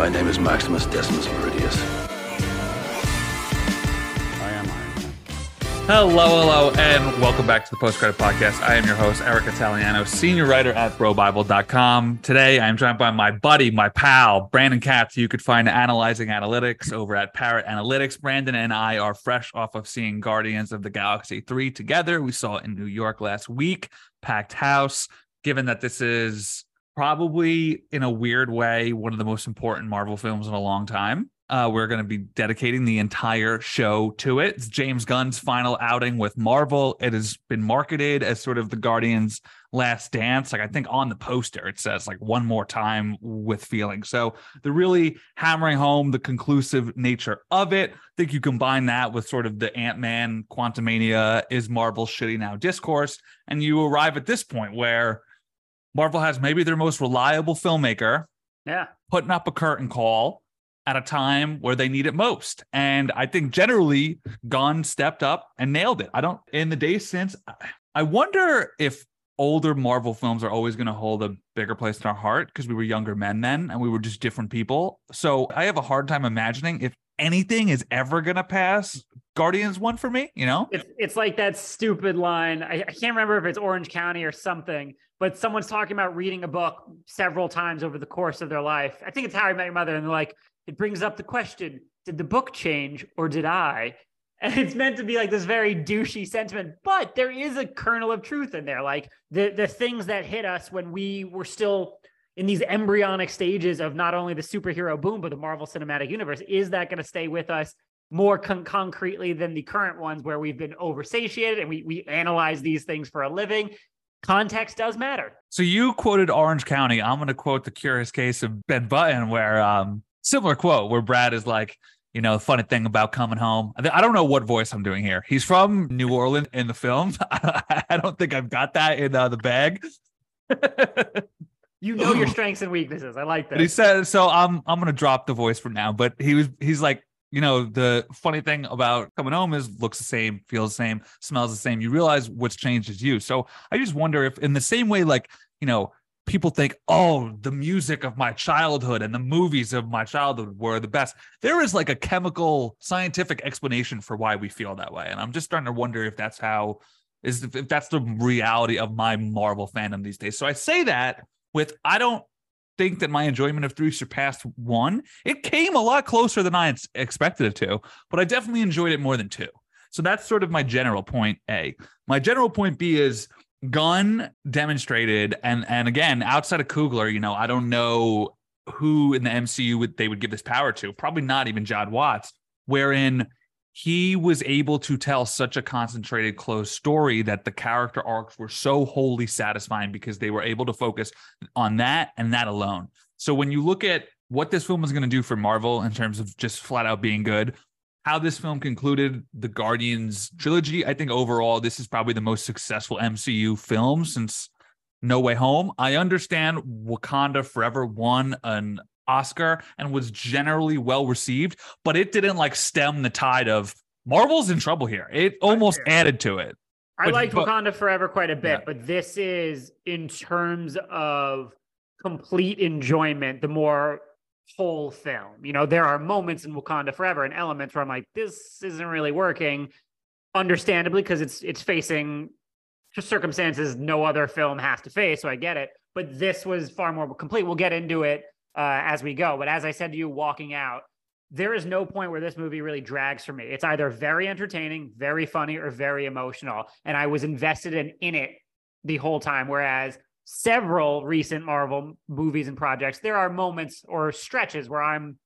My name is Maximus Decimus Meridius. I am Iron Man. Hello, hello, and welcome back to the Post Credit Podcast. I am your host, Eric Italiano, senior writer at BroBible.com. Today, I am joined by my buddy, my pal, Brandon Katz. You could find Analyzing Analytics over at Parrot Analytics. Brandon and I are fresh off of seeing Guardians of the Galaxy 3 together. We saw it in New York last week, packed house. Given that this is probably, in a weird way, one of the most important Marvel films in a long time. Uh, we're going to be dedicating the entire show to it. It's James Gunn's final outing with Marvel. It has been marketed as sort of the Guardians' last dance. Like I think on the poster it says like one more time with feeling. So they're really hammering home the conclusive nature of it. I think you combine that with sort of the Ant Man Quantumania is Marvel shitty now discourse, and you arrive at this point where Marvel has maybe their most reliable filmmaker Yeah. putting up a curtain call at a time where they need it most. And I think generally Gunn stepped up and nailed it. I don't in the days since I wonder if older Marvel films are always going to hold a bigger place in our heart because we were younger men then and we were just different people. So I have a hard time imagining if anything is ever to pass Guardians one for me, you know? It's it's like that stupid line. I, I can't remember if it's Orange County or something, but someone's talking about reading a book several times over the course of their life. I think it's How I Met Your Mother, and they're like, it brings up the question: Did the book change or did I? And it's meant to be like this very douchey sentiment, but there is a kernel of truth in there. Like the the things that hit us when we were still in these embryonic stages of not only the superhero boom but the Marvel Cinematic Universe. Is that going to stay with us more con- concretely than the current ones where we've been oversatiated and we we analyze these things for a living? Context does matter. So you quoted Orange County. I'm going to quote the curious case of Ben Button, where um similar quote where Brad is like, you know, the funny thing about coming home. I I don't know what voice I'm doing here. He's from New Orleans in the film. I don't think I've got that in uh, the bag. You know your strengths and weaknesses. I like But he that. said, so I'm I'm gonna drop the voice for now. But he was he's like, you know, the funny thing about coming home is looks the same, feels the same, smells the same. You realize what's changed is you. So I just wonder if in the same way, like, you know, people think, oh, the music of my childhood and the movies of my childhood were the best. There is like a chemical scientific explanation for why we feel that way. And I'm just starting to wonder if that's how is if that's the reality of my Marvel fandom these days. So I say that with I don't think that my enjoyment of three surpassed one. It came a lot closer than I expected it to, but I definitely enjoyed it more than two. So that's sort of my general point A. My general point B is Gunn demonstrated, and and again, outside of Coogler, you know, I don't know who in the MCU would they would give this power to. Probably not even John Watts, wherein he was able to tell such a concentrated, closed story that the character arcs were so wholly satisfying because they were able to focus on that and that alone. So when you look at what this film was going to do for Marvel in terms of just flat out being good, how this film concluded the Guardians trilogy, I think overall this is probably the most successful MCU film since No Way Home. I understand Wakanda Forever won an Oscar and was generally well received, but it didn't like stem the tide of Marvel's in trouble here. It almost added to it. I but- liked but- Wakanda Forever quite a bit, Yeah. but this is in terms of complete enjoyment, the more whole film. You know, there are moments in Wakanda Forever and elements where I'm like, this isn't really working, understandably, because it's it's facing circumstances no other film has to face. So I get it. But this was far more complete. We'll get into it uh, as we go. But as I said to you walking out, there is no point where this movie really drags for me. It's either very entertaining, very funny, or very emotional. And I was invested in, in it the whole time. Whereas several recent Marvel movies and projects, there are moments or stretches where I'm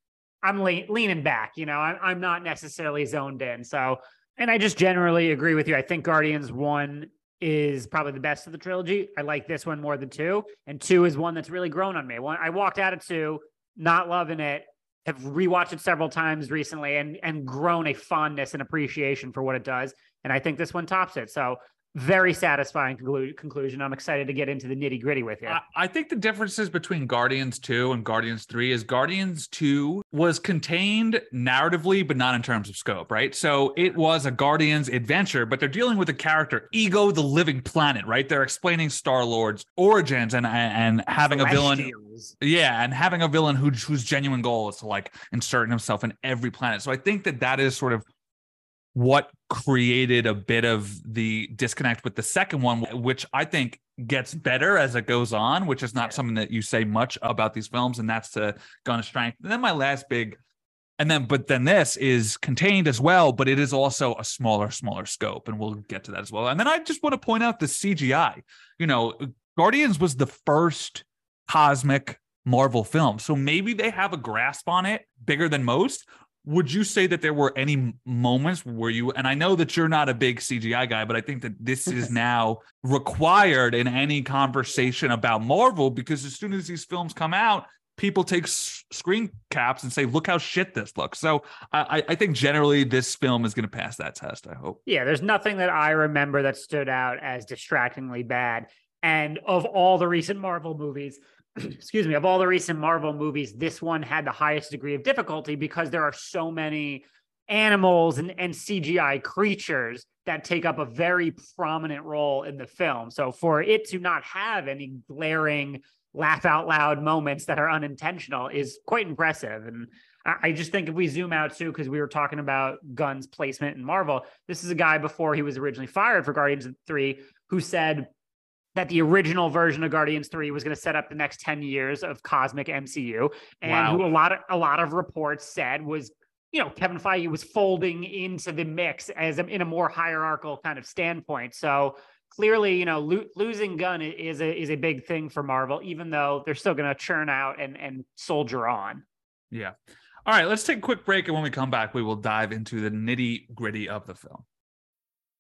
I'm le- leaning back. You know, I'm, I'm not necessarily zoned in. So, and I just generally agree with you. I think Guardians one is probably the best of the trilogy. I like this one more than two, and two is one that's really grown on me. One, I walked out of two not loving it. Have rewatched it several times recently, and and grown a fondness and appreciation for what it does. And I think this one tops it. So very satisfying conclu- conclusion. I'm excited to get into the nitty gritty with you. I, I think the differences between Guardians 2 and Guardians 3 is Guardians 2 was contained narratively, but not in terms of scope, right? So it was a Guardians adventure, but they're dealing with a character, Ego the Living Planet, right? They're explaining Star Lord's origins and and having a villain Yeah, and having a villain who, whose genuine goal is to like insert himself in every planet. So I think that that is sort of what created a bit of the disconnect with the second one, which I think gets better as it goes on, which is not something that you say much about these films, and that's the Gunn of strength. And then my last big, and then but then this is contained as well, but it is also a smaller, smaller scope, and we'll get to that as well. And then I just want to point out the CGI. You know, Guardians was the first cosmic Marvel film, so maybe they have a grasp on it bigger than most, would you say that there were any moments where you and I know that you're not a big CGI guy, but I think that this is now required in any conversation about Marvel because as soon as these films come out, people take s- screen caps and say, "Look how shit this looks." So I, I think generally this film is going to pass that test. I hope. Yeah, there's nothing that I remember that stood out as distractingly bad. And of all the recent Marvel movies, excuse me, of all the recent Marvel movies, this one had the highest degree of difficulty because there are so many animals and, and CGI creatures that take up a very prominent role in the film. So for it to not have any glaring laugh out loud moments that are unintentional is quite impressive. And I just think if we zoom out too, because we were talking about Gunn's placement in Marvel, this is a guy before he was originally fired for Guardians of 3 who said that the original version of Guardians 3 was going to set up the next 10 years of cosmic MCU and wow. who a lot of a lot of reports said was you know Kevin Feige was folding into the mix as a, in a more hierarchical kind of standpoint. So clearly you know lo- losing Gunn is a is a big thing for Marvel even though they're still going to churn out and and soldier on. Yeah. All right let's take a quick break and when we come back we will dive into the nitty gritty of the film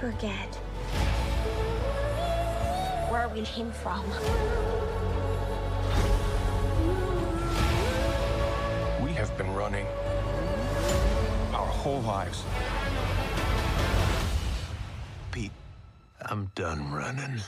Forget where we came from. We have been running our whole lives. Pete, I'm done running.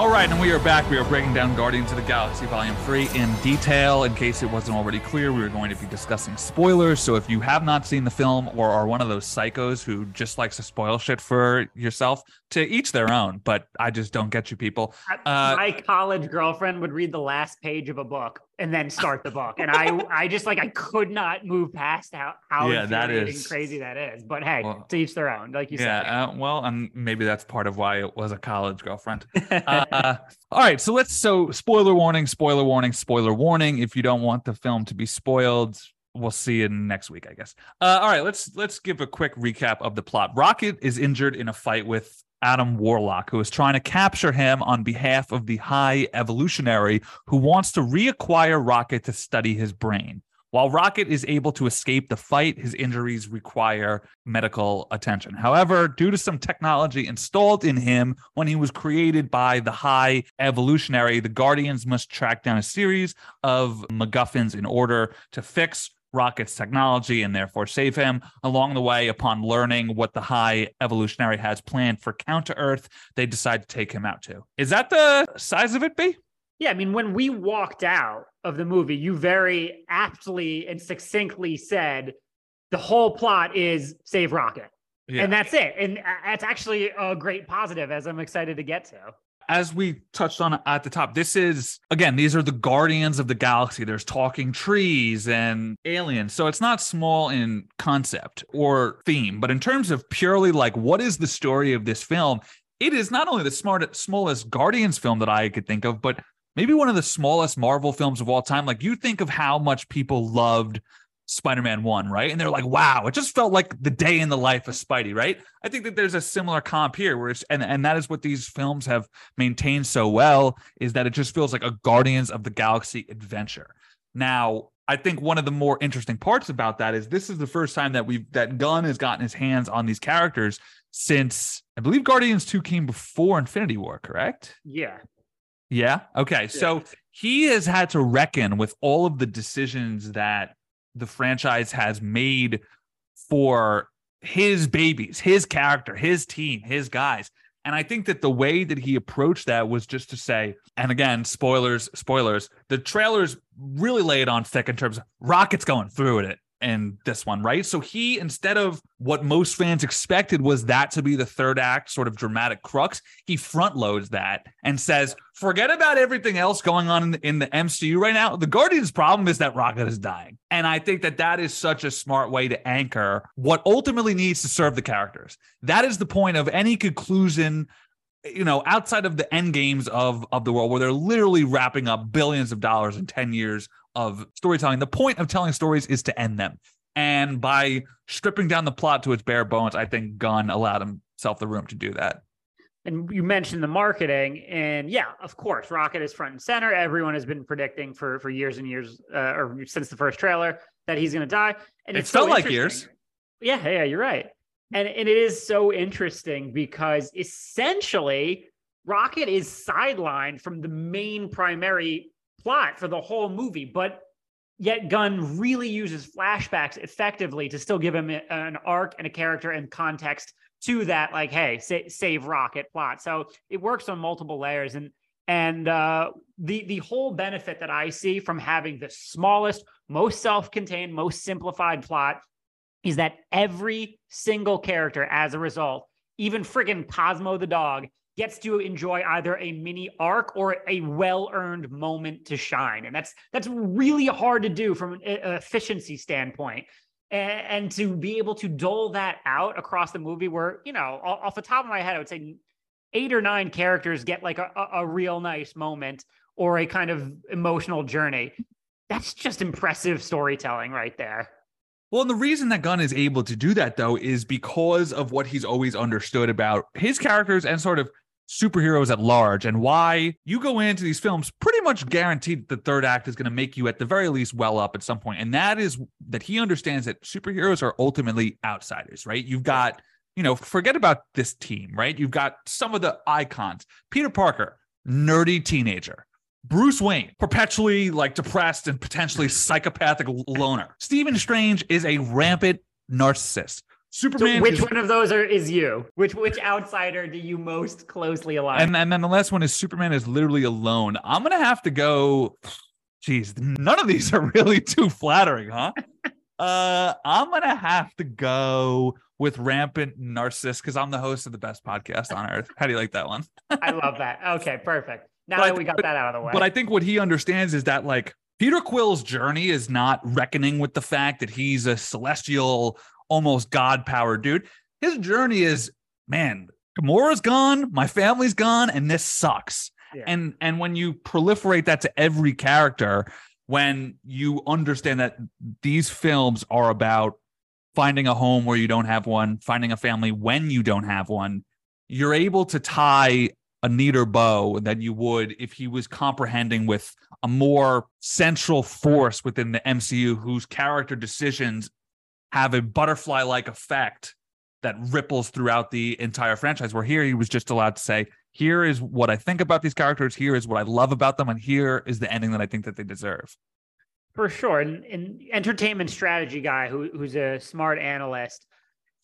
All right, and we are back. We are breaking down Guardians of the Galaxy Volume 3 in detail. In case it wasn't already clear, we are going to be discussing spoilers. So if you have not seen the film or are one of those psychos who just likes to spoil shit for yourself, to each their own, but I just don't get you people. Uh, My college girlfriend would read the last page of a book and then start the book. And I I just like I could not move past how how yeah, that is crazy that is. But hey, well, to each their own, like you yeah, said. Yeah, uh, well, and maybe that's part of why it was a college girlfriend. uh, all right, so let's so spoiler warning, spoiler warning, spoiler warning. If you don't want the film to be spoiled, we'll see you next week, I guess. Uh, all right, let's let's give a quick recap of the plot. Rocket is injured in a fight with Adam Warlock, who is trying to capture him on behalf of the High Evolutionary, who wants to reacquire Rocket to study his brain. While Rocket is able to escape the fight, his injuries require medical attention. However, due to some technology installed in him when he was created by the High Evolutionary, the Guardians must track down a series of MacGuffins in order to fix Rocket's technology and therefore save him. Along the way, upon learning what the High Evolutionary has planned for Counter Earth, they decide to take him out too. Is that the size of it, B? Yeah, I mean, when we walked out of the movie, you very aptly and succinctly said the whole plot is save Rocket. Yeah. And that's it. And that's actually a great positive, as I'm excited to get to as we touched on at the top, this is again, these are the guardians of the galaxy. There's talking trees and aliens. So it's not small in concept or theme, but in terms of purely like what is the story of this film, it is not only the smart, smallest Guardians film that I could think of, but maybe one of the smallest Marvel films of all time. Like you think of how much people loved Spider-Man 1, right? And they're like, wow, it just felt like the day in the life of Spidey, right? I think that there's a similar comp here where it's and, and that is what these films have maintained so well, is that it just feels like a Guardians of the Galaxy adventure. Now, I think one of the more interesting parts about that is this is the first time that we've that Gunn has gotten his hands on these characters since I believe Guardians 2 came before Infinity War, correct? Yeah. Yeah. Okay. So he has had to reckon with all of the decisions that the franchise has made for his babies, his character, his team, his guys. And I think that the way that he approached that was just to say, and again, spoilers, spoilers, the trailers really lay it on thick in terms of Rocket's going through it in this one, right? So he, instead of what most fans expected was that to be the third act sort of dramatic crux, he front loads that and says, forget about everything else going on in the, in the MCU right now. The Guardians' problem is that Rocket is dying. And I think that that is such a smart way to anchor what ultimately needs to serve the characters. That is the point of any conclusion you know, outside of the end games of of the world, where they're literally wrapping up billions of dollars in ten years of storytelling. The point of telling stories is to end them. And by stripping down the plot to its bare bones, I think Gunn allowed himself the room to do that. And you mentioned the marketing, and yeah, of course, Rocket is front and center. Everyone has been predicting for for years and years, uh, or since the first trailer, that he's going to die. And it it's felt so like years. Yeah, yeah, you're right. And and it is so interesting because essentially, Rocket is sidelined from the main primary plot for the whole movie, but yet Gunn really uses flashbacks effectively to still give him an arc and a character and context to that, like, hey, sa- save Rocket plot. So it works on multiple layers, and and uh, the the whole benefit that I see from having the smallest, most self-contained, most simplified plot is that every single character, as a result, even friggin' Cosmo the dog, gets to enjoy either a mini arc or a well-earned moment to shine. And that's that's really hard to do from an uh, efficiency standpoint. And, and to be able to dole that out across the movie where you know off the top of my head i would say eight or nine characters get like a, a real nice moment or a kind of emotional journey. That's just impressive storytelling right there. Well, and the reason that Gunn is able to do that, though, is because of what he's always understood about his characters and sort of superheroes at large and why you go into these films pretty much guaranteed the third act is going to make you at the very least well up at some point and that is that he understands that superheroes are ultimately outsiders right you've got you know forget about this team right you've got some of the icons peter parker nerdy teenager Bruce Wayne, perpetually like depressed and potentially psychopathic loner. Stephen Strange is a rampant narcissist. Superman. So which is, one of those are is you? Which which outsider do you most closely align? And, and then the last one is Superman is literally alone. I'm gonna have to go. Geez, none of these are really too flattering, huh? uh, I'm gonna have to go with rampant narcissist because I'm the host of the best podcast on earth. How do you like that one? I love that. Okay, perfect. Now But that we got but- that out of the way. But I think what he understands is that like Peter Quill's journey is not reckoning with the fact that he's a celestial, almost god powered dude. His journey is, man, Gamora's gone, my family's gone, and this sucks. Yeah. And and when you proliferate that to every character, when you understand that these films are about finding a home where you don't have one, finding a family when you don't have one, you're able to tie a neater bow than you would if he was comprehending with a more central force within the MCU whose character decisions have a butterfly like effect that ripples throughout the entire franchise. Where here he was just allowed to say, here is what I think about these characters, here is what I love about them, and here is the ending that I think that they deserve. For sure. And, and entertainment strategy guy who, who's a smart analyst,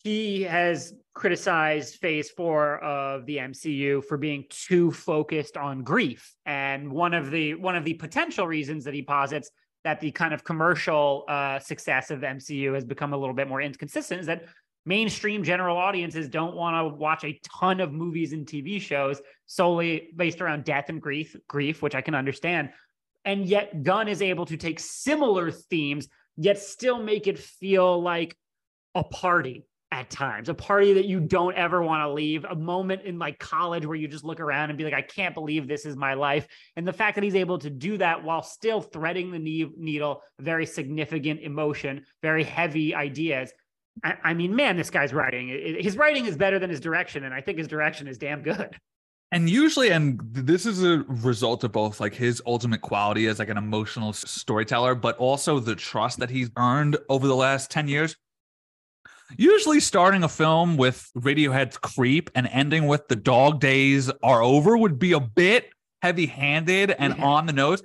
he has criticized phase four of the MCU for being too focused on grief. And one of the one of the potential reasons that he posits that the kind of commercial uh, success of MCU has become a little bit more inconsistent is that mainstream general audiences don't want to watch a ton of movies and TV shows solely based around death and grief, grief, which I can understand. And yet Gunn is able to take similar themes, yet still make it feel like a party at times, a party that you don't ever want to leave, a moment in like college where you just look around and be like, I can't believe this is my life. And the fact that he's able to do that while still threading the ne- needle, very significant emotion, very heavy ideas. I, I mean, man, this guy's writing, his writing is better than his direction. And I think his direction is damn good. And usually, and this is a result of both like his ultimate quality as like an emotional storyteller, but also the trust that he's earned over the last 10 years. Usually, starting a film with Radiohead's Creep and ending with The Dog Days Are Over would be a bit heavy handed and Yeah. on the nose.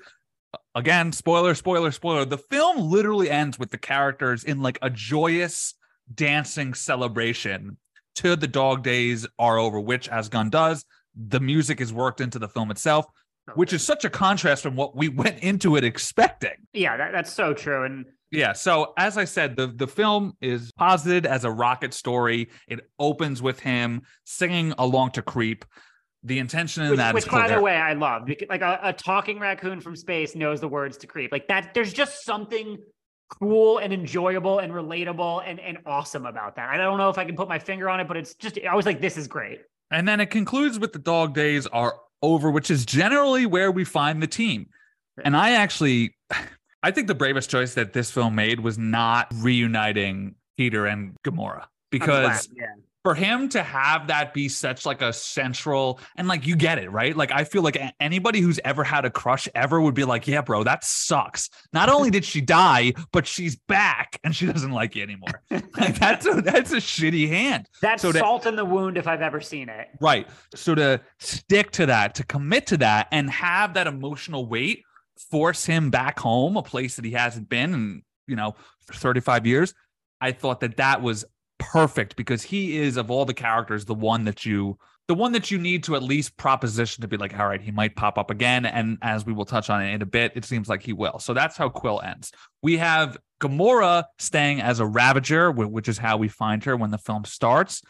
Again, spoiler, spoiler, spoiler. The film literally ends with the characters in like a joyous dancing celebration to The Dog Days Are Over, which, as Gunn does, the music is worked into the film itself, which is such a contrast from what we went into it expecting. Yeah, that, that's so true. And Yeah. So as I said, the the film is posited as a rocket story. It opens with him singing along to "Creep." The intention in which, that is which by the way, I love like a, a talking raccoon from space knows the words to creep. Like that, there's just something cool and enjoyable and relatable and, and awesome about that. I don't know if I can put my finger on it, but it's just I was like, this is great. And then it concludes with the dog days are over, which is generally where we find the team. And I actually, I think the bravest choice that this film made was not reuniting Peter and Gamora because glad, yeah. for him to have that be such like a central and like you get it right? Like i feel like anybody who's ever had a crush ever would be like yeah bro that sucks. Not only did she die but she's back and she doesn't like you anymore. Like that's a that's a shitty hand. That's so to- salt in the wound if I've ever seen it. right. So to stick to that to commit to that and have that emotional weight force him back home a place that he hasn't been in you know 35 years i thought that that was perfect because he is of all the characters the one that you the one that you need to at least proposition to be like all right he might pop up again and as we will touch on it in a bit it seems like he will. So that's how quill ends. We have gamora staying as a ravager which is how we find her when the film starts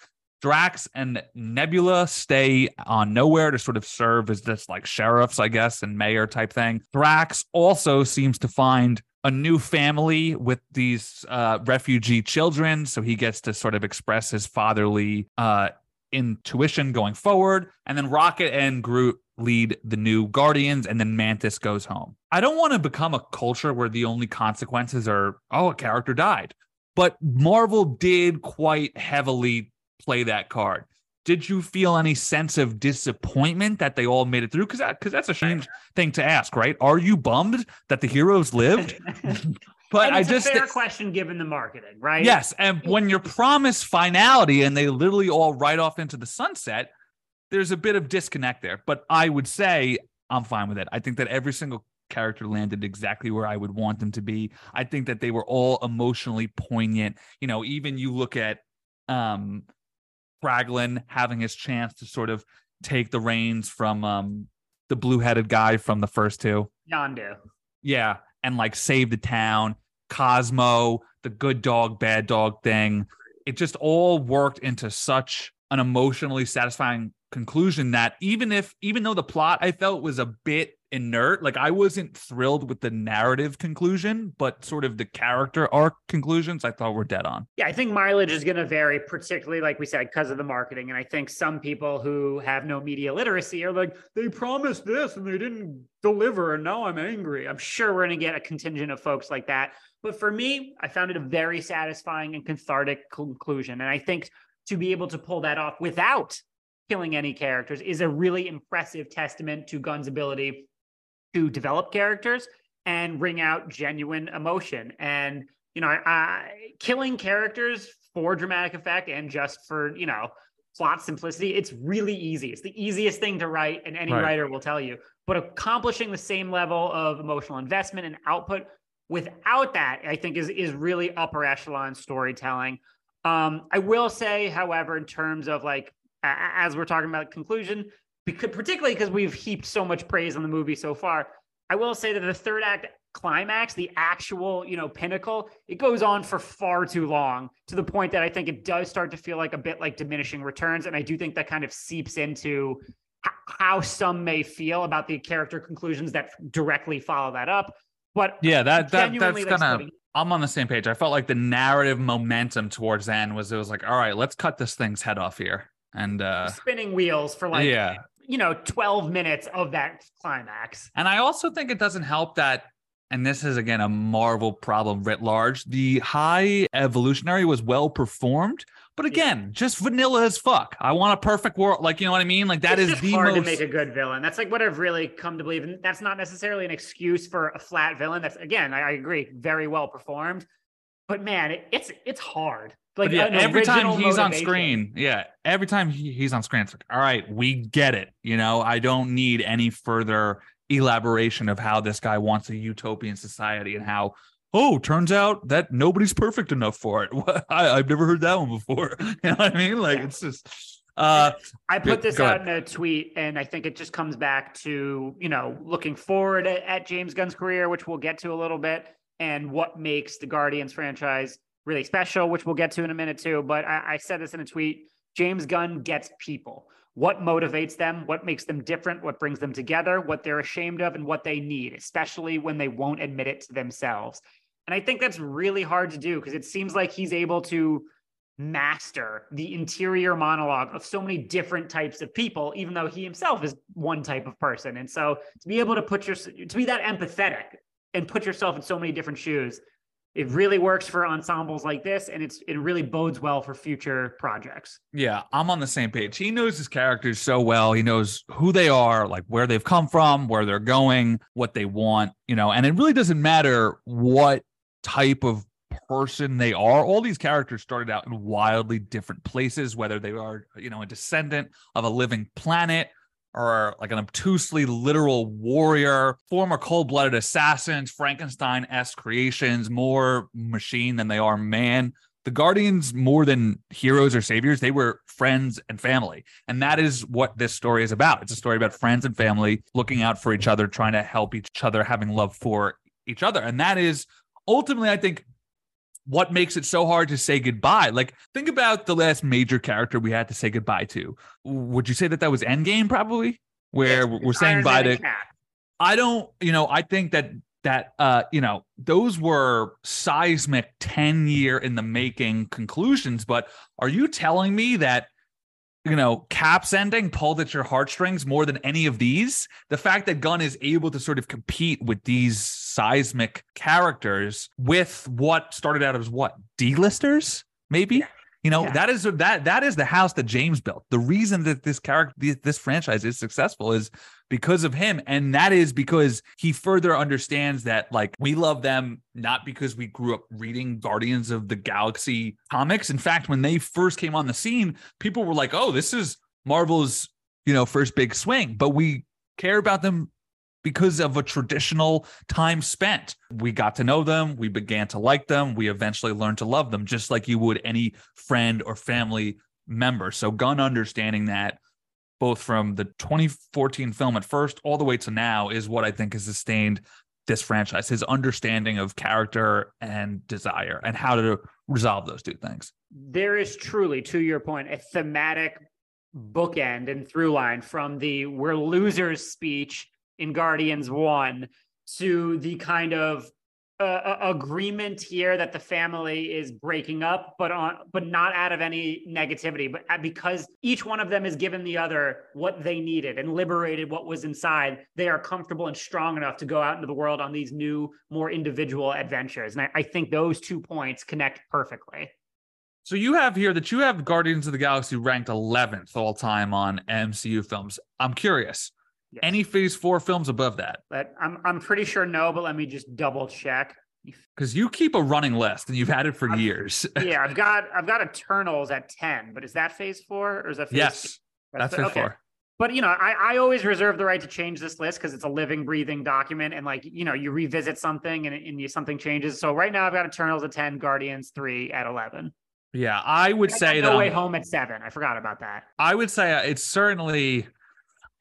Drax and Nebula stay on Knowhere to sort of serve as just like sheriffs, I guess, and mayor type thing. Drax also seems to find a new family with these uh, refugee children, so he gets to sort of express his fatherly uh, intuition going forward. And then Rocket and Groot lead the new Guardians, and then Mantis goes home. I don't want to become a culture where the only consequences are, oh, a character died. But Marvel did quite heavily play that card. Did you feel any sense of disappointment that they all made it through? Because that, because that's a strange thing to ask, right? Are you bummed that the heroes lived? But and I just a fair question given the marketing, right? yes, and when you're promised finality and they literally all ride off into the sunset, there's a bit of disconnect there. But I would say I'm fine with it. I think that every single character landed exactly where I would want them to be. I think that they were all emotionally poignant. You know, even you look at um Kraglin having his chance to sort of take the reins from um the blue-headed guy from the first two. Yondu. Yeah, and like save the town, Cosmo, the good dog, bad dog thing. It just all worked into such an emotionally satisfying conclusion that even if even though the plot I felt was a bit inert, like I wasn't thrilled with the narrative conclusion, but sort of the character arc conclusions I thought were dead on. Yeah, I think mileage is going to vary, particularly like we said, because of the marketing. And I think some people who have no media literacy are like, they promised this and they didn't deliver, and now I'm angry. I'm sure we're going to get a contingent of folks like that. But for me, I found it a very satisfying and cathartic conclusion. And I think to be able to pull that off without killing any characters is a really impressive testament to Gunn's ability to develop characters and wring out genuine emotion. And you know, I, killing characters for dramatic effect and just for you know plot simplicity, it's really easy. It's the easiest thing to write, and any Right. writer will tell you. But accomplishing the same level of emotional investment and output without that, I think is is really upper echelon storytelling. Um, I will say, however, in terms of like as we're talking about conclusion, because particularly because we've heaped so much praise on the movie so far, I will say that the third act climax, the actual, you know, pinnacle, it goes on for far too long to the point that I think it does start to feel like a bit like diminishing returns. And I do think that kind of seeps into h- how some may feel about the character conclusions that directly follow that up. But Yeah, that that that's like, gonna I'm on the same page. I felt like the narrative momentum towards the end was it was like, all right, let's cut this thing's head off here. And uh spinning wheels for like, yeah. You know, 12 minutes of that climax. And I also think it doesn't help that, and this is again a Marvel problem writ large. The high evolutionary was well performed, But again, just vanilla as fuck. I want a perfect world. Like, you know what I mean? Like that it's is the hard most to make a good villain. That's like what I've really come to believe, and that's not necessarily an excuse for a flat villain. That's again, I, I agree, very well performed. But man, it, it's it's hard. Like yeah, every time he's on screen, yeah, every time he, he's on screen, it's like, all right, we get it. You know, I don't need any further elaboration of how this guy wants a utopian society and how, oh, turns out that nobody's perfect enough for it. I, I've never heard that one before. you know what I mean? Like, Yeah. it's just, uh, I put this out in a tweet, and I think it just comes back to you know looking forward at, at James Gunn's career, which we'll get to a little bit, and what makes the Guardians franchise really special, which we'll get to in a minute too. But I, I said this in a tweet: James Gunn gets people. What motivates them? What makes them different? What brings them together? What they're ashamed of, and what they need, especially when they won't admit it to themselves. And I think that's really hard to do because it seems like he's able to master the interior monologue of so many different types of people even though he himself is one type of person and so to be able to put your to be that empathetic and put yourself in so many different shoes it really works for ensembles like this and it's it really bodes well for future projects Yeah, I'm on the same page. He knows his characters so well. He knows who they are, like where they've come from, where they're going, what they want, you know, and it really doesn't matter what type of person they are. All these characters started out in wildly different places, whether they are, you know, a descendant of a living planet or like an obtusely literal warrior, former cold blooded assassins, Frankenstein esque creations, more machine than they are man the Guardians, more than heroes or saviors, they were friends and family. And that is what this story is about. It's a story about friends and family looking out for each other, trying to help each other, having love for each other. And that is ultimately, I think, what makes it so hard to say goodbye. Like, think about the last major character we had to say goodbye to. Would you say that that was Endgame, probably? Where we're saying bye to. I don't, you know, I think that that uh, you know, those were seismic 10 year in the making conclusions, but are you telling me that you know, Cap's ending pulled at your heartstrings more than any of these? The fact that Gunn is able to sort of compete with these seismic characters with what started out as what? D-listers, maybe? Yeah. You know, Yeah. that is that that is the house that James built. The reason that this character this, this franchise is successful is because of him and that is because he further understands that like we love them not because we grew up reading Guardians of the Galaxy comics. In fact, when they first came on the scene, people were like, "Oh, this is Marvel's, you know, first big swing." But we care about them because of a traditional time spent. We got to know them, we began to like them, we eventually learned to love them just like you would any friend or family member. So Gunn understanding that both from the 2014 film at first all the way to now is what I think has sustained this franchise. His understanding of character and desire and how to resolve those two things. there is truly, to your point, a thematic bookend and through line from the we're losers speech in Guardians 1 to the kind of uh, uh, agreement here that the family is breaking up, but on but not out of any negativity, but uh, because each one of them has given the other what they needed and liberated what was inside. They are comfortable and strong enough to go out into the world on these new, more individual adventures, and I, I think those two points connect perfectly. So you have here that you have Guardians of the Galaxy ranked 11th all time on MCU films. I'm curious. Yes. Any Phase 4 films above that? But I'm I'm pretty sure no, but let me just double check. Because you keep a running list and you've had it for I've- years. Yeah, I've got I've got Eternals at 10, but is that phase four or is that phase yes, that's Phase okay. 4. But you know, I, I always reserve the right to change this list because it's a living, breathing document, and like you know, you revisit something and, and you, something changes. So right now, I've got Eternals at ten, Guardians three at eleven. Yeah, I would I say No Way Home at seven. I forgot about that. I would say uh, it's certainly.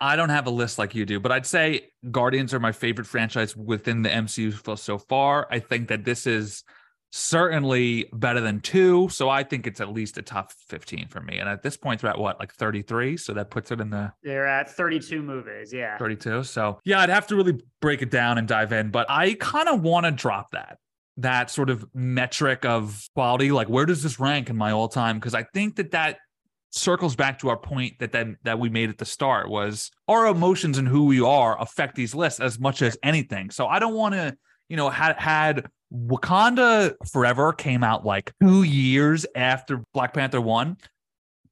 I don't have a list like you do, but I'd say Guardians are my favorite franchise within the MCU so far. I think that this is certainly better than two, so I think it's at least a top fifteen for me. And at this point, they're at what, like thirty-three, so that puts it in the They're at thirty-two movies. Yeah. 32. So yeah, I'd have to really break it down and dive in, but I kind of want to drop that that sort of metric of quality. Like, where does this rank in my all time? Because I think that that circles back to our point that that that we made at the start was our emotions and who we are affect these lists as much as anything. So I don't want to, you know, had had Wakanda Forever came out like two years after Black Panther 1,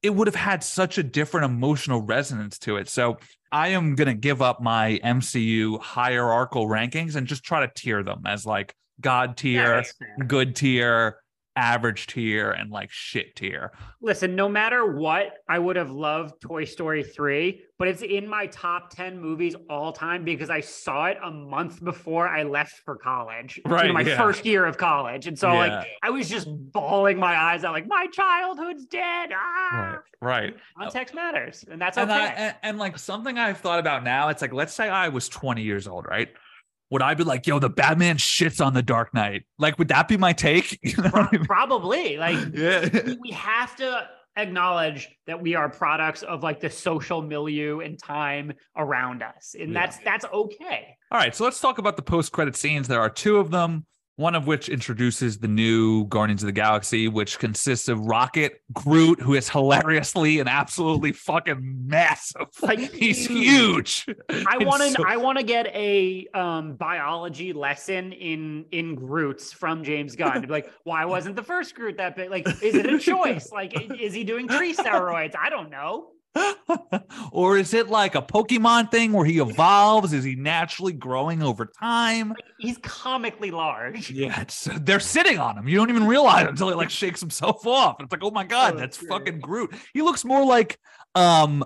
it would have had such a different emotional resonance to it. So I am going to give up my MCU hierarchical rankings and just try to tier them as like God tier, good tier, average tier, and like shit tier. Listen, no matter what, I would have loved Toy Story 3, but it's in my top 10 movies all time because I saw it a month before I left for college. You know, Right, my yeah. first year of college. And so Yeah. like I was just bawling my eyes out like my childhood's dead. Ah! Right. Context matters. And that's and, okay. I, and, and like something I've thought about now, it's like, let's say I was 20 years old, right? Would I be like, yo, the Batman shits on the Dark Knight? Like, would that be my take? You know I mean? Probably. Like Yeah. we- have to acknowledge that we are products of like the social milieu and time around us. And Yeah. that's that's okay. All right, so let's talk about the post-credit scenes. There are two of them. One of which introduces the new Guardians of the Galaxy, which consists of Rocket, Groot, who is hilariously and absolutely fucking massive. Like, he's huge. I want to so- I want to get a um biology lesson in in Groots from James Gunn. To be like, why wasn't the first Groot that big? Like, is it a choice? Like, is he doing tree steroids? I don't know. or is it like a Pokemon thing where he evolves? Is he naturally growing over time? He's comically large. Yeah, it's, they're sitting on him. You don't even realize until he like shakes himself off. It's like, oh my god, Oh, that's great. fucking Groot. He looks more like um,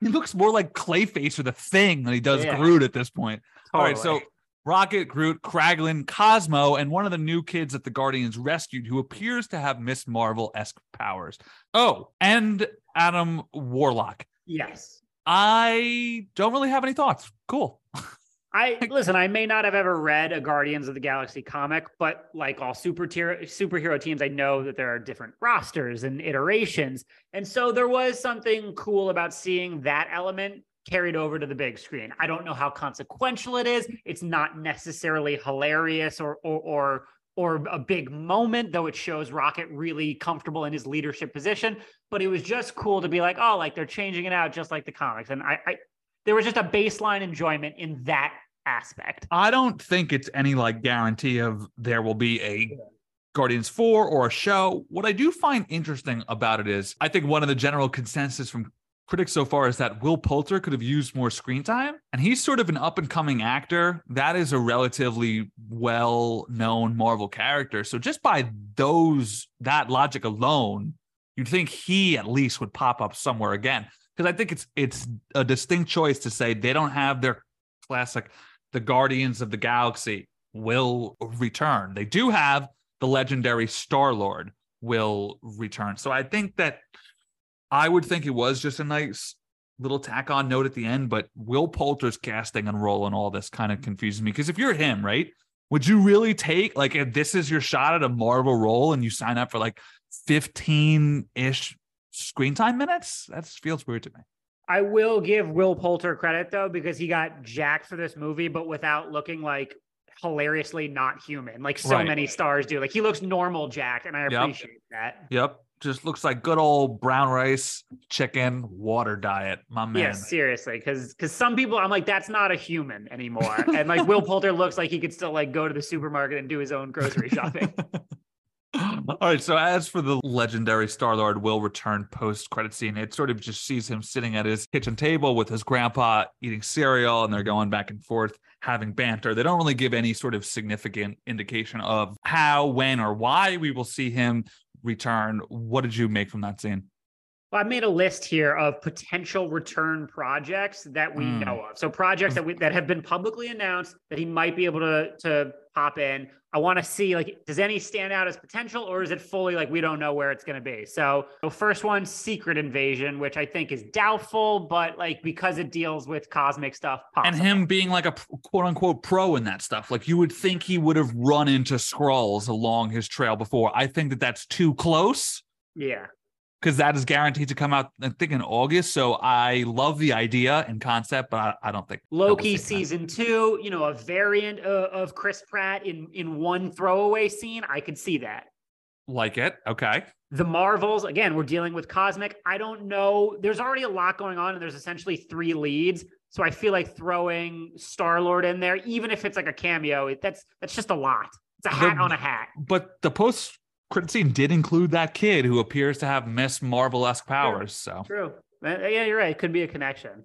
he looks more like Clayface or the Thing than he does Yeah. Groot at this point. All right, so Rocket, Groot, Kraglin, Cosmo, and one of the new kids that the Guardians rescued who appears to have Miss Marvel esque powers. Oh, and Adam Warlock. yes. I don't really have any thoughts. Cool. I listen. I may not have ever read a Guardians of the Galaxy comic, but like all super tier, superhero teams, I know that there are different rosters and iterations, and so there was something cool about seeing that element carried over to the big screen. I don't know how consequential it is. It's not necessarily hilarious or or or, or a big moment, though it shows Rocket really comfortable in his leadership position. But it was just cool to be like, oh, like they're changing it out just like the comics, and I, I there was just a baseline enjoyment in that aspect. I don't think it's any like guarantee of there will be a Guardians 4 or a show. What I do find interesting about it is I think one of the general consensus from critics so far is that Will Poulter could have used more screen time. And he's sort of an up and coming actor. That is a relatively well known Marvel character. So just by those, that logic alone, you'd think he at least would pop up somewhere again. Because I think it's it's a distinct choice to say they don't have their classic the Guardians of the Galaxy will return. They do have the legendary Star Lord will return. So I think that I would think it was just a nice little tack on note at the end, but Will Poulter's casting and role in all this kind of confuses me. Because if you're him, right, would you really take like if this is your shot at a Marvel role and you sign up for like 15 ish screen time minutes? That feels weird to me. I will give Will Poulter credit though, because he got jacked for this movie, but without looking like hilariously not human, like so Right. many stars do. Like he looks normal jacked, and I Yep. appreciate that. Yep. Just looks like good old brown rice, chicken, water diet. My man. Yes, seriously, because because some people I'm like that's not a human anymore, and like Will Poulter looks like he could still like go to the supermarket and do his own grocery shopping. All right. So as for the legendary Star Lord will return post credit scene, it sort of just sees him sitting at his kitchen table with his grandpa eating cereal, and they're going back and forth having banter. They don't really give any sort of significant indication of how, when, or why we will see him return. What did you make from that scene? Well, I made a list here of potential return projects that we Mm. know of. So projects that we that have been publicly announced that he might be able to to pop in. I want to see like does any stand out as potential or is it fully like we don't know where it's going to be. So the first one, Secret Invasion, which I think is doubtful, but like because it deals with cosmic stuff, And him being like a quote unquote pro in that stuff. Like you would think he would have run into Skrulls along his trail before. I think that that's too close. yeah. Because that is guaranteed to come out, I think, in August. So I love the idea and concept, but I, I don't think Loki season two, you know, a variant of, of Chris Pratt in in one throwaway scene. I could see that. like it. Okay. the Marvels, again, we're dealing with cosmic. I don't know. There's already a lot going on, and there's essentially three leads. So I feel like throwing Star Lord in there, even if it's like a cameo, that's that's just a lot. It's a hat The- on a hat. But the post credit scene did include that kid who appears to have Miss Marvel esque powers. So True. Uh, Yeah, you're right. It could be a connection.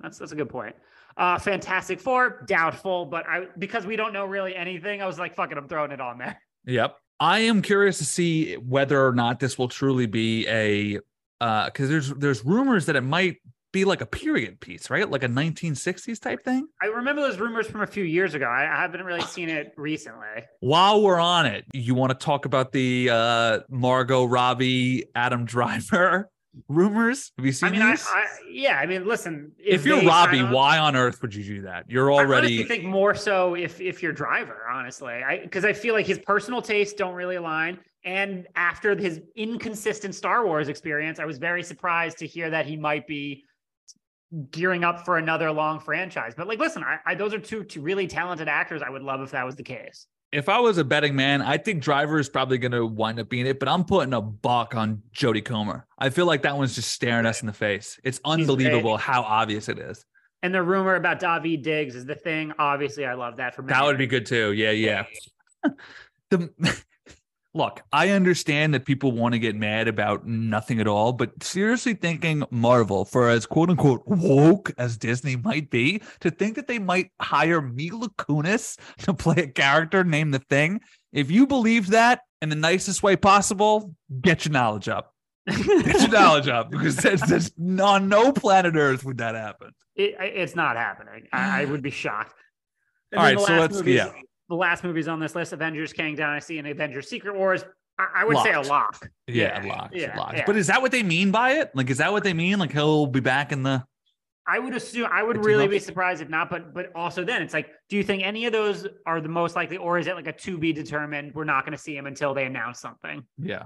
That's that's a good point. Uh, Fantastic Four, doubtful, but I because we don't know really anything, I was like, fuck it, I'm throwing it on there. Yep. I am curious to see whether or not this will truly be a uh because there's there's rumors that it might be like a period piece, right? Like a 1960s type thing. I remember those rumors from a few years ago. I, I haven't really seen it recently. While we're on it, you want to talk about the uh Margot Robbie Adam Driver rumors? Have you seen I mean, these? I yeah, I mean, listen, if, you're they Robbie, why on earth would you do that? You're already. I think more so if if you're driver, honestly, I because I feel like his personal tastes don't really align. And after his inconsistent Star Wars experience, I was very surprised to hear that he might be gearing up for another long franchise. But like, listen, I, I those are two two really talented actors. I would love if that was the case. if I was a betting man, I think Driver is probably going to wind up being it, but I'm putting a buck on Jodie Comer. I feel like that one's just staring us in the face. It's unbelievable how obvious it is. And the rumor about Daveed Diggs is the thing. Obviously, I love that for me. That would be good too. Yeah, yeah. the look, I understand that people want to get mad about nothing at all, but seriously thinking Marvel, for as quote unquote woke as Disney might be, to think that they might hire Mila Kunis to play a character named the Thing, if you believe that in the nicest way possible, get your knowledge up. Get your knowledge up because there's, there's on no planet Earth would that happen. It, it's not happening. I, I would be shocked. And All then right, the so let's- movies- yeah. The last movies on this list: Avengers, Kang Dynasty, and Avengers: Secret Wars. I, I would say a Locked. lock. Yeah, Yeah, locked, yeah, locked. yeah. But is that what they mean by it? Like, is that what they mean? Like he'll be back in the I would assume. I would really be surprised if not. But but also then it's like, do you think any of those are the most likely, or is it like a to be determined? We're not going to see him until they announce something. Yeah.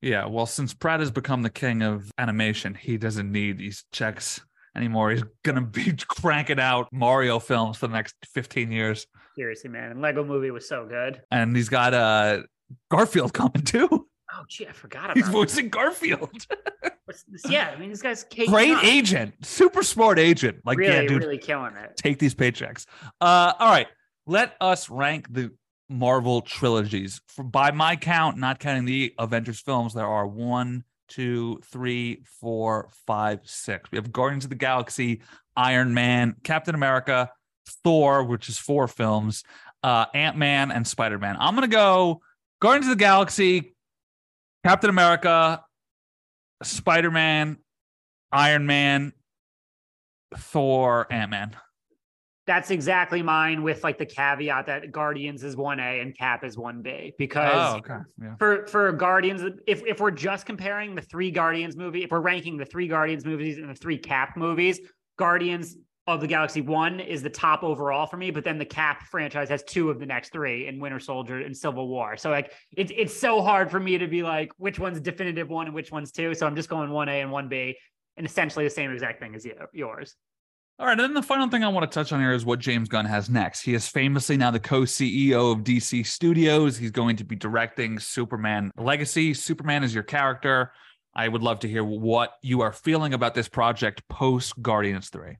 Yeah. Well, since Pratt has become the king of animation, he doesn't need these checks anymore. He's going to be cranking out Mario films for the next 15 years. Seriously, man. And Lego Movie was so good. And he's got uh, Garfield coming too. Oh, gee, I forgot about He's voicing Garfield. Yeah, I mean, this guy's Kate Great agent, super smart agent. Like, really, yeah, dude, really killing it. take these paychecks. Uh, all right, let us rank the Marvel trilogies. For, by my count, not counting the Avengers films, there are one, two, three, four, five, six. We have Guardians of the Galaxy, Iron Man, Captain America, Thor, which is four films, uh, Ant Man, and Spider Man. I'm gonna go Guardians of the Galaxy, Captain America, Spider Man, Iron Man, Thor, Ant Man. That's exactly mine with like the caveat that Guardians is 1A and Cap is 1B because Oh, okay. Yeah. for for Guardians if if we're just comparing the three Guardians movie, if we're ranking the three Guardians movies and the three Cap movies, Guardians of the Galaxy 1 is the top overall for me, but then the Cap franchise has two of the next three in Winter Soldier and Civil War. So like it's it's so hard for me to be like which one's definitive one and which one's two. So I'm just going 1A and 1B and essentially the same exact thing as you, yours. All right, and then the final thing I want to touch on here is what James Gunn has next. He is famously now the co-CEO of DC Studios. He's going to be directing Superman Legacy. Superman is your character. I would love to hear what you are feeling about this project post Guardians 3.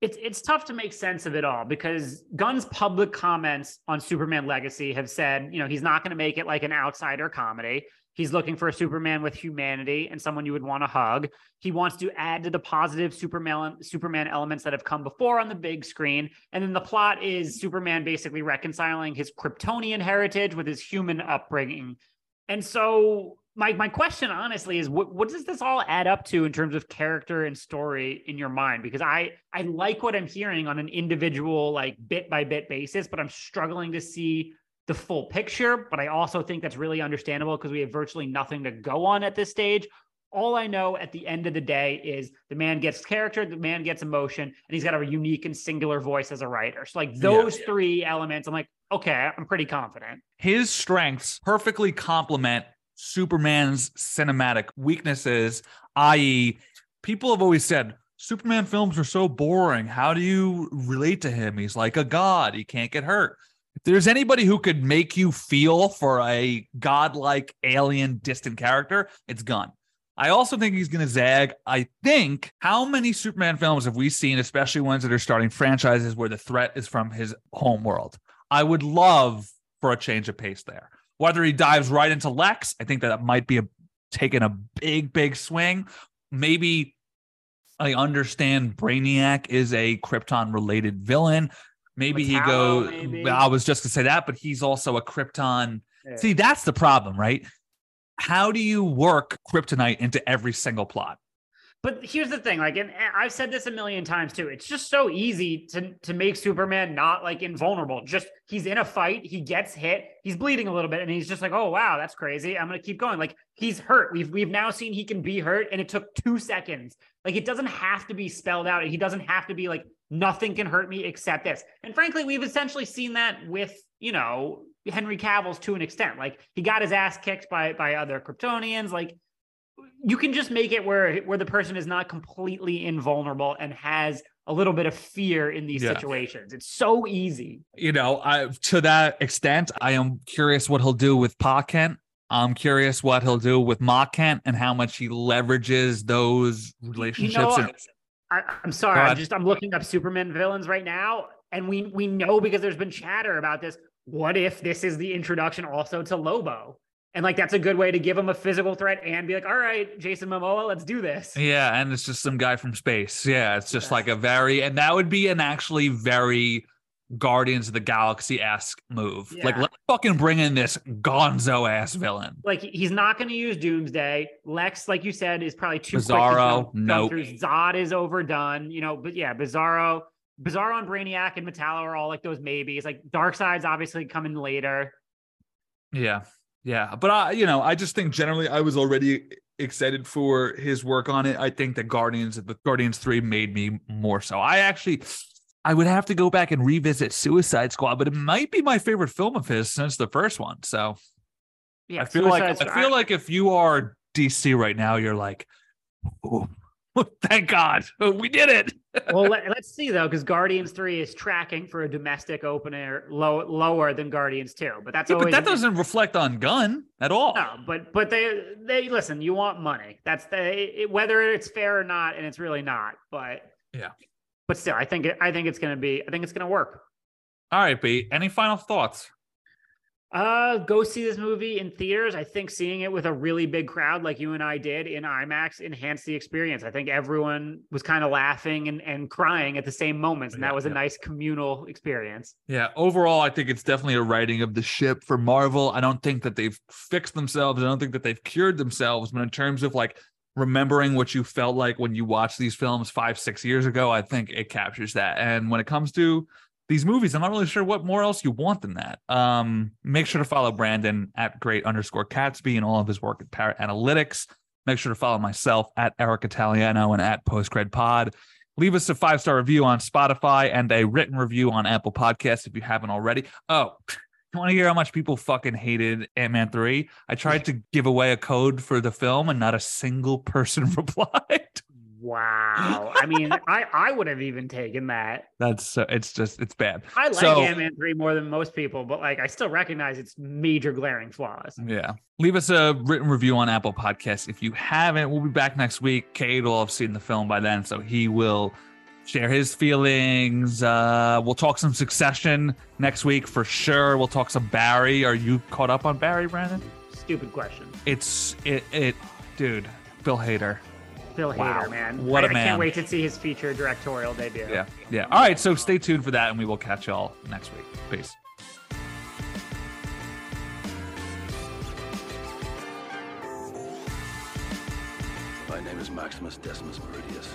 It's it's tough to make sense of it all because Gunn's public comments on Superman Legacy have said, you know, he's not going to make it like an outsider comedy. He's looking for a Superman with humanity and someone you would want to hug. He wants to add to the positive Superman Superman elements that have come before on the big screen. And then the plot is Superman basically reconciling his Kryptonian heritage with his human upbringing. And so my my question honestly is what what does this all add up to in terms of character and story in your mind? Because i i like what i'm hearing on an individual like bit by bit basis but i'm struggling to see the full picture. But i also think that's really understandable because we have virtually nothing to go on at this stage. All i know at the end of the day is the man gets character the man gets emotion and he's got a unique and singular voice as a writer. So like those three elements i'm like okay i'm pretty confident. His strengths perfectly complement Superman's cinematic weaknesses, i.e., people have always said Superman films are so boring. How do you relate to him? He's like a god. He can't get hurt. If there's anybody who could make you feel for a godlike alien distant character, it's Gunn. I also think he's going to zag. I think how many Superman films have we seen, especially ones that are starting franchises where the threat is from his home world? I would love for a change of pace there. Whether he dives right into Lex, I think that, might be a taking a big, big swing. Maybe I understand Brainiac is a Krypton related villain. Maybe he Metallo, goes. maybe. I was just gonna say that, but he's also a Krypton. Yeah. See, that's the problem, right? How do you work kryptonite into every single plot? But here's the thing, like, and I've said this a million times too. It's just so easy to to make Superman not like invulnerable. Just he's in a fight, he gets hit, he's bleeding a little bit, and he's just like, "Oh wow, that's crazy. I'm gonna keep going." Like he's hurt. We've we've now seen he can be hurt, and it took two seconds. Like it doesn't have to be spelled out. He doesn't have to be like nothing can hurt me except this. And frankly, we've essentially seen that with you know Henry Cavill's to an extent. Like he got his ass kicked by by other Kryptonians. Like you can just make it where where the person is not completely invulnerable and has a little bit of fear in these Yeah. situations. It's so easy. you know, I to that extent, I am curious what he'll do with Pa Kent. I'm curious what he'll do with Ma Kent and how much he leverages those relationships. and, I, I'm sorry. I'm just I'm looking up Superman villains right now, and we we know because there's been chatter about this. What if this is the introduction also to Lobo? And like that's a good way to give him a physical threat and be like, all right, Jason Momoa, let's do this. yeah, and it's just some guy from space. Yeah, it's just Yeah. like a very, and that would be an actually very Guardians of the Galaxy esque move. Like, let's fucking bring in this gonzo ass villain. Like he's not going to use Doomsday. Lex, like you said, is probably too Bizarro, jump nope. Zod is overdone, you know. But yeah, Bizarro, Bizarro and Brainiac and Metallo are all like those maybes. Like Darkseid's obviously coming later. Yeah. Yeah. But I, you know, I just think generally I was already excited for his work on it. I think that Guardians of the Guardians 3 made me more so. I actually I would have to go back and revisit Suicide Squad, but it might be my favorite film of his since the first one. So Yeah, I feel like Suicide I feel like if you are DC right now, you're like, oh, thank God. We did it. well, let, us see though, because Guardians Three is tracking for a domestic opener low, lower than Guardians Two, but that's Yeah, but that doesn't reflect on Gunn at all. No, but but they they listen. You want money. That's the it, whether it's fair or not, and it's really not. But Yeah. but still, I think I think it's gonna be. I think it's gonna work. All right, B. Any final thoughts? Uh, go see this movie in theaters. I think seeing it with a really big crowd like you and I did in IMAX enhanced the experience. I think everyone was kind of laughing and, and crying at the same moments, and Yeah, that was a nice communal experience. Yeah, overall, I think it's definitely a writing of the ship for Marvel. I don't think that they've fixed themselves. I don't think that they've cured themselves. But in terms of like remembering what you felt like when you watched these films five, six years ago, I think it captures that. And when it comes to these movies, I'm not really sure what more else you want than that. Um, make sure to follow Brandon at great underscore Catsby and all of his work at Parrot Analytics. Make sure to follow myself at Eric Italiano and at Postcred Pod. Leave us a five star review on Spotify and a written review on Apple Podcasts if you haven't already. Oh, you want to hear how much people fucking hated Ant Man 3? I tried to give away a code for the film and not a single person replied. Wow. I mean, I I would have even taken that. That's so it's just, it's bad. I like So- Ant Man three more than most people, but like I still recognize its major glaring flaws. Yeah. Leave us a written review on Apple Podcasts if you haven't. We'll be back next week. Cade will have seen the film by then, so he will share his feelings. Uh, we'll talk some Succession next week for sure. We'll talk some Barry. Are you caught up on Barry, Brandon? Stupid question. It's it it, dude. Bill Hader. Phil Wow. Hader, man. What I a I man. I can't wait to see his feature directorial debut. Yeah, yeah. All right, so stay tuned for that, and we will catch y'all next week. Peace. My name is Maximus Decimus Meridius.